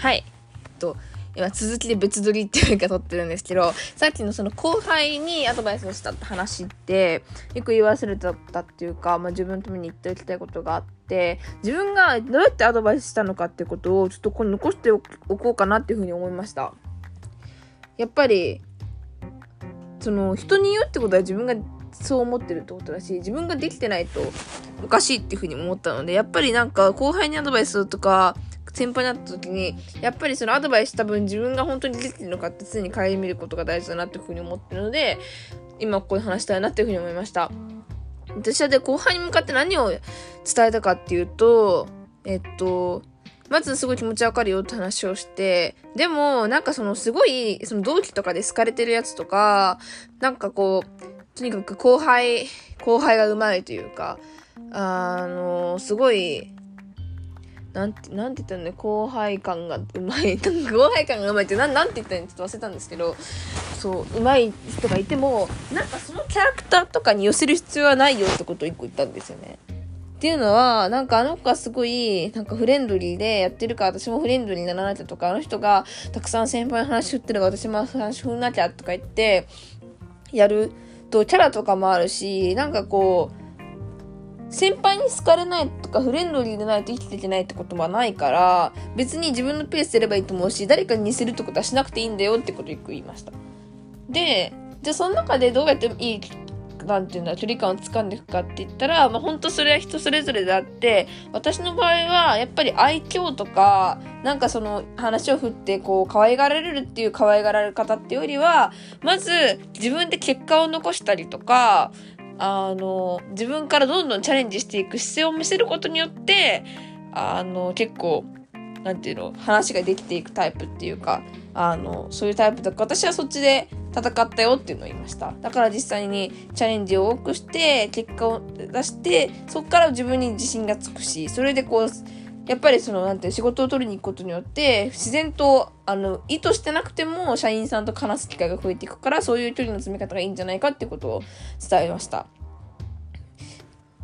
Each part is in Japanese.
はい。と、今続きで別撮りっていうか撮ってるんですけど、さっきのその後輩にアドバイスをしたって話って、よく言わせれたっていうか、まあ自分のために言っておきたいことがあって、自分がどうやってアドバイスしたのかっていうことをちょっとここに残しておこうかなっていうふうに思いました。やっぱり、その人に言うってことは自分がそう思ってるってことだし、自分ができてないとおかしいっていうふうに思ったので、やっぱりなんか後輩にアドバイスとか、先輩になった時に、やっぱりそのアドバイスした分自分が本当にできてるのかって常に顧みることが大事だなっていうふうに思ってるので、今ここで話したいなっていうふうに思いました。私はで後輩に向かって何を伝えたかっていうと、えっと、まずすごい気持ちわかるよって話をして、でも、なんかそのすごい、その同期とかで好かれてるやつとか、なんかこう、とにかく後輩、後輩がうまいというか、あの、すごい、なんて、なんて言ったんだ後輩感がうまい。後輩感がうまいって、なん、なんて言ったんちょっと忘れたんですけど、そう、うまい人がいても、なんかそのキャラクターとかに寄せる必要はないよってことを一個言ったんですよね。っていうのは、なんかあの子がすごい、なんかフレンドリーでやってるから私もフレンドリーにならなきゃとか、あの人がたくさん先輩の話振ってるから私も話振んなきゃとか言って、やるとキャラとかもあるし、なんかこう、先輩に好かれないとかフレンドリーでないと生きていけないってことはないから、別に自分のペースでればいいと思うし、誰かに似せるってことはしなくていいんだよってことを言いました。で、じゃあその中でどうやっていい、なんていうんだ、距離感を掴んでいくかって言ったら、まあ本当それは人それぞれであって、私の場合はやっぱり愛嬌とか、なんかその話を振ってこう可愛がられるっていう可愛がられ方っていうよりは、まず自分で結果を残したりとか、あの、自分からどんどんチャレンジしていく姿勢を見せることによって、あの、結構、何て言うの、話ができていくタイプっていうか、あの、そういうタイプだから、私はそっちで戦ったよっていうのを言いました。だから実際にチャレンジを多くして、結果を出して、そこから自分に自信がつくし、それでこう、やっぱりその、なんて仕事を取りに行くことによって、自然と、あの、意図してなくても、社員さんと話す機会が増えていくから、そういう距離の詰め方がいいんじゃないかってことを伝えました。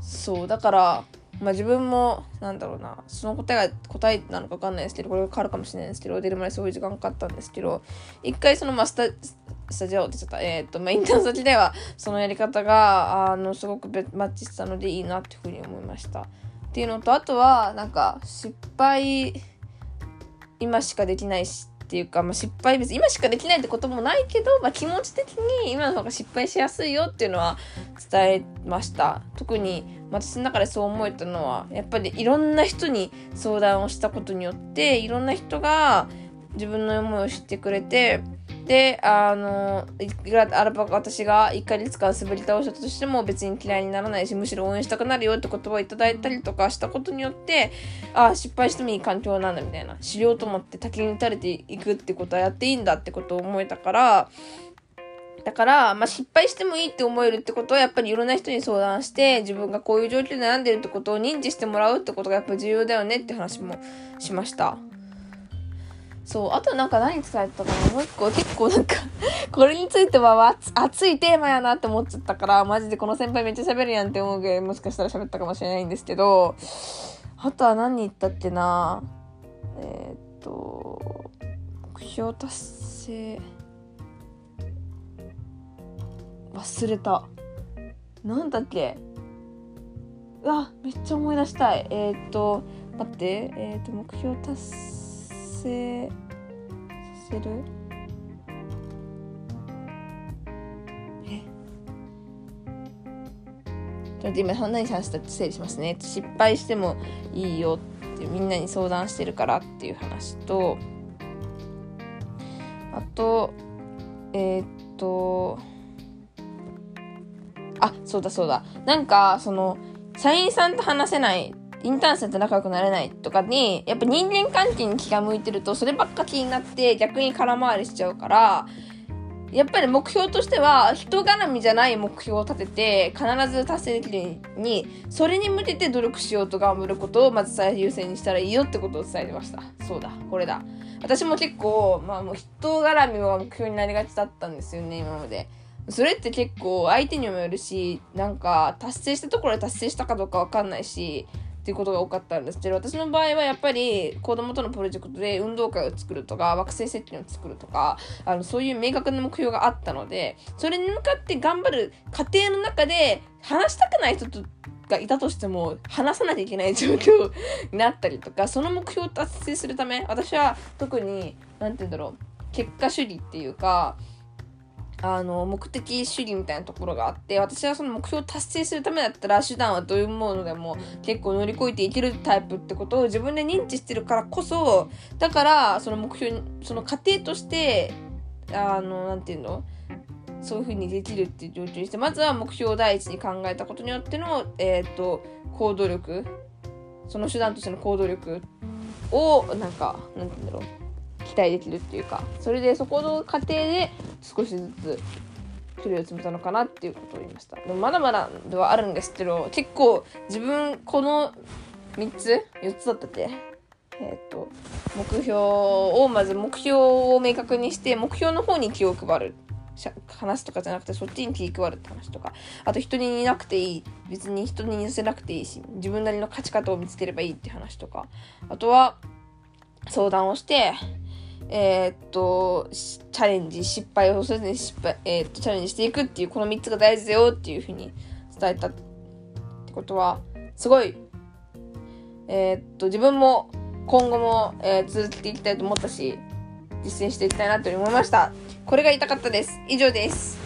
そう、だから、まあ自分も、なんだろうな、その答えが答えなのかわかんないですけど、これが変わるかもしれないですけど、出るまですごい時間かかったんですけど、一回そのマスター、スタジオってちゃった。えっ、ー、と、まあ、インターン先では、そのやり方が、あの、すごくマッチしたのでいいなっていうふうに思いました。っていうのと、あとは、なんか、失敗、今しかできないしっていうか、まあ、失敗別に今しかできないってこともないけど、まあ、気持ち的に今の方が失敗しやすいよっていうのは伝えました。特に私の中でそう思えたのはやっぱりいろんな人に相談をしたことによっていろんな人が自分の思いを知ってくれてで、あの、いくらあらば私が1ヶ月間滑り倒したとしても別に嫌いにならないし、むしろ応援したくなるよって言葉をいただいたりとかしたことによって、ああ、失敗してもいい環境なんだみたいな。しようと思って滝に打たれていくってことはやっていいんだってことを思えたから、だから、まあ、失敗してもいいって思えるってことは、やっぱりいろんな人に相談して、自分がこういう状況で悩んでるってことを認知してもらうってことがやっぱ重要だよねって話もしました。そう、あとなんか何伝えたかな？もう一個結構なんか これについては熱いテーマやなって思っちゃったから、マジでこの先輩めっちゃ喋るやんって思うぐらいもしかしたら喋ったかもしれないんですけど、あとは何言ったっけな？えー、っと、目標達成。忘れた。なんだっけ？うわ、めっちゃ思い出したい。えー、っと、待って、えー、っと、目標達成。成させる？え？ちょっと今何話したって整理しますね。失敗してもいいよってみんなに相談してるからっていう話とあとえー、っとあそうだそうだ。なんかその社員さんと話せないインターン生と仲良くなれないとかに、やっぱ人間関係に気が向いてると、そればっか気になって逆に空回りしちゃうから、やっぱり目標としては、人絡みじゃない目標を立てて、必ず達成できるように、それに向けて努力しようと頑張ることをまず最優先にしたらいいよってことを伝えてました。そうだ、これだ。私も結構、まあもう人絡みは目標になりがちだったんですよね、今まで。それって結構相手にもよるし、なんか達成したところで達成したかどうかわかんないし、っていうことが多かったんですけど私の場合はやっぱり子供とのプロジェクトで運動会を作るとか惑星設計を作るとかあのそういう明確な目標があったのでそれに向かって頑張る過程の中で話したくない人とがいたとしても話さなきゃいけない状況 になったりとかその目標を達成するため私は特に何て言うんだろう結果主義っていうかあの目的主義みたいなところがあって私はその目標を達成するためだったら手段はどういうものでも結構乗り越えていけるタイプってことを自分で認知してるからこそだからその目標その過程としてあの何て言うの？そういうふうにできるっていう状況にしてまずは目標を第一に考えたことによっての、えーと、行動力その手段としての行動力をなんかなんて言うんだろう？期待できるっていうかそれでそこの過程で少しずつ距離を詰めたのかなっていうことを言いました。でもまだまだではあるんですけど結構自分この3つ4つだったっけえっ、ー、と目標をまず目標を明確にして目標の方に気を配る話とかじゃなくてそっちに気配るって話とかあと人にいなくていい別に人に似せなくていいし自分なりの勝ち方を見つければいいって話とかあとは相談をしてえー、っとチャレンジ失敗をせずに失敗、えー、っとチャレンジしていくっていうこの3つが大事だよっていうふうに伝えたってことはすごいえー、っと自分も今後も、え続けていきたいと思ったし実践していきたいなと思いました。これが痛かったです。以上です。